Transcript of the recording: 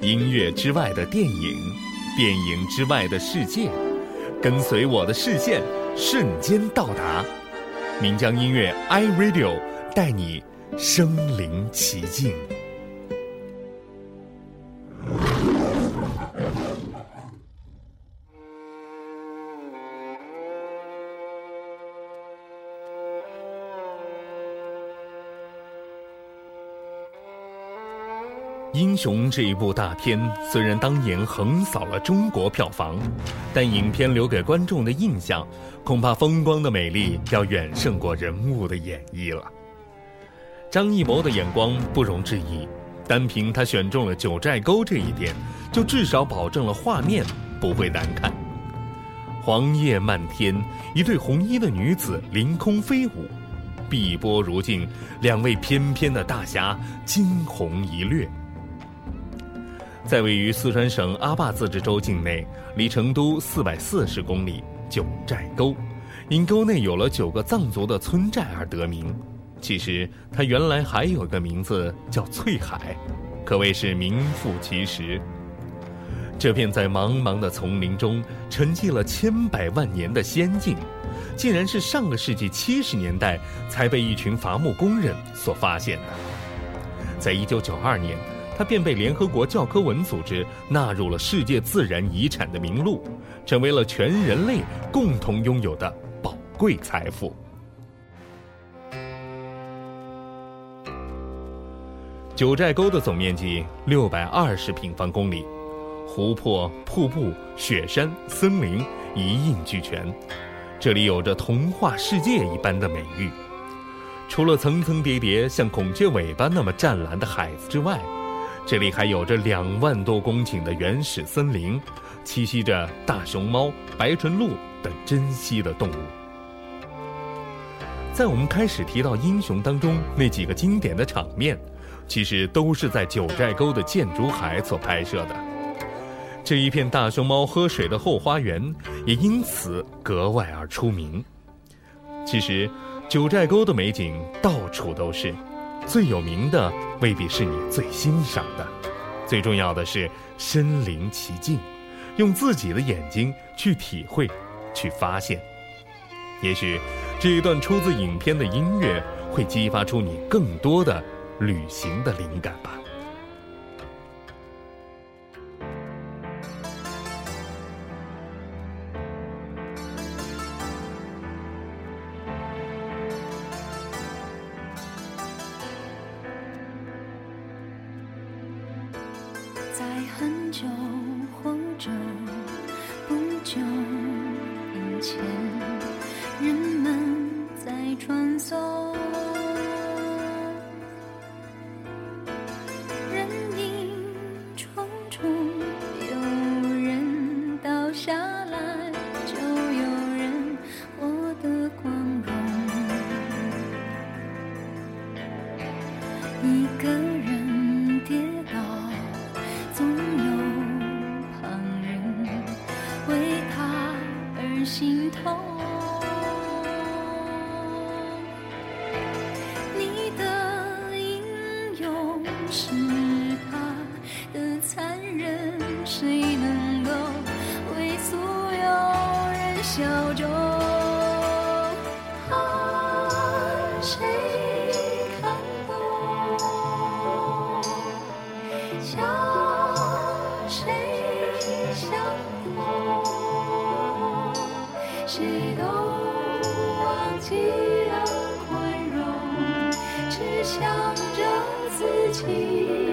音乐之外的电影，电影之外的世界，跟随我的视线，瞬间到达。岷江音乐 iRadio 带你身临其境。英雄这一部大片虽然当年横扫了中国票房，但影片留给观众的印象，恐怕风光的美丽要远胜过人物的演绎了。张艺谋的眼光不容置疑，单凭他选中了九寨沟这一点，就至少保证了画面不会难看。黄叶漫天，一对红衣的女子凌空飞舞，碧波如镜，两位翩翩的大侠惊鸿一掠。在位于四川省阿坝自治州境内，离成都四百四十公里，九寨沟，因沟内有了九个藏族的村寨而得名。其实它原来还有个名字叫翠海，可谓是名副其实。这片在茫茫的丛林中沉寂了千百万年的仙境，竟然是上个世纪七十年代才被一群伐木工人所发现的。在一九九二年。它便被联合国教科文组织纳入了世界自然遗产的名录，成为了全人类共同拥有的宝贵财富。九寨沟的总面积六百二十平方公里，湖泊、瀑布、雪山、森林一应俱全，这里有着童话世界一般的美誉。除了层层叠叠像孔雀尾巴那么湛蓝的海子之外，这里还有着两万多公顷的原始森林，栖息着大熊猫、白唇鹿等珍稀的动物。在我们开始提到英雄当中那几个经典的场面，其实都是在九寨沟的建筑海所拍摄的。这一片大熊猫喝水的后花园也因此格外而出名。其实，九寨沟的美景到处都是。最有名的未必是你最欣赏的，最重要的是身临其境，用自己的眼睛去体会，去发现。也许这一段出自影片的音乐会激发出你更多的旅行的灵感吧。一个人跌倒总有旁人为他而心痛。你的英勇是他的残忍谁能够为所有人效忠自己。